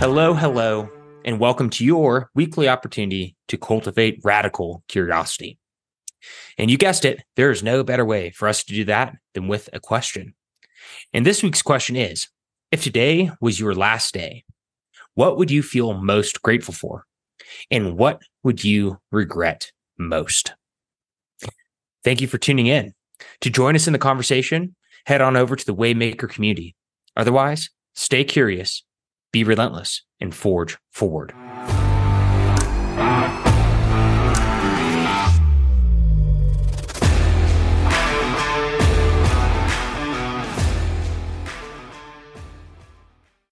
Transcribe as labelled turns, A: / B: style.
A: Hello, hello, and welcome to your weekly opportunity to cultivate radical curiosity. And you guessed it, there is no better way for us to do that than with a question. And this week's question is If today was your last day, what would you feel most grateful for? And what would you regret most? Thank you for tuning in. To join us in the conversation, head on over to the Waymaker community. Otherwise, stay curious, be relentless, and forge forward.